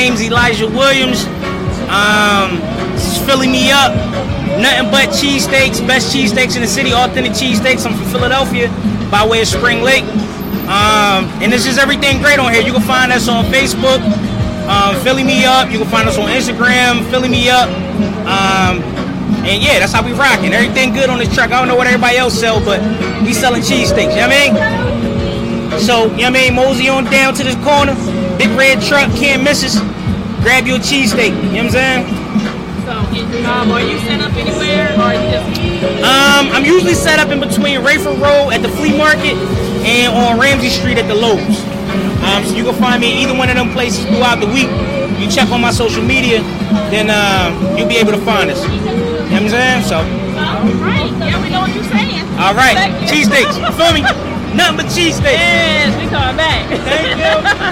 name's Elijah Williams. Um, this is Philly Me Up. Nothing but cheesesteaks, best cheesesteaks in the city, authentic cheesesteaks. I'm from Philadelphia by way of Spring Lake. Um, and this is everything great on here. You can find us on Facebook, um, Philly Me Up. You can find us on Instagram, Philly Me Up. Um, and yeah, that's how we rocking. Everything good on this truck. I don't know what everybody else sell, but we selling cheesesteaks. You know what I mean? So, you know what I mean? Mosey on down to this corner. Big red truck, can't miss us. Grab your cheesesteak. You know what I'm saying? So, um, are you set up anywhere, or just? Um, I'm usually set up in between Raeford Road at the flea market and on Ramsey Street at the Lowe's. Um, so you can find me either one of them places throughout the week. You check on my social media, then uh, you'll be able to find us. You know what I'm saying? So, All right. Yeah, we know what you're saying. all right, cheesesteaks. You feel me? Nothing but cheesesteaks. Yes, we coming back. Thank you.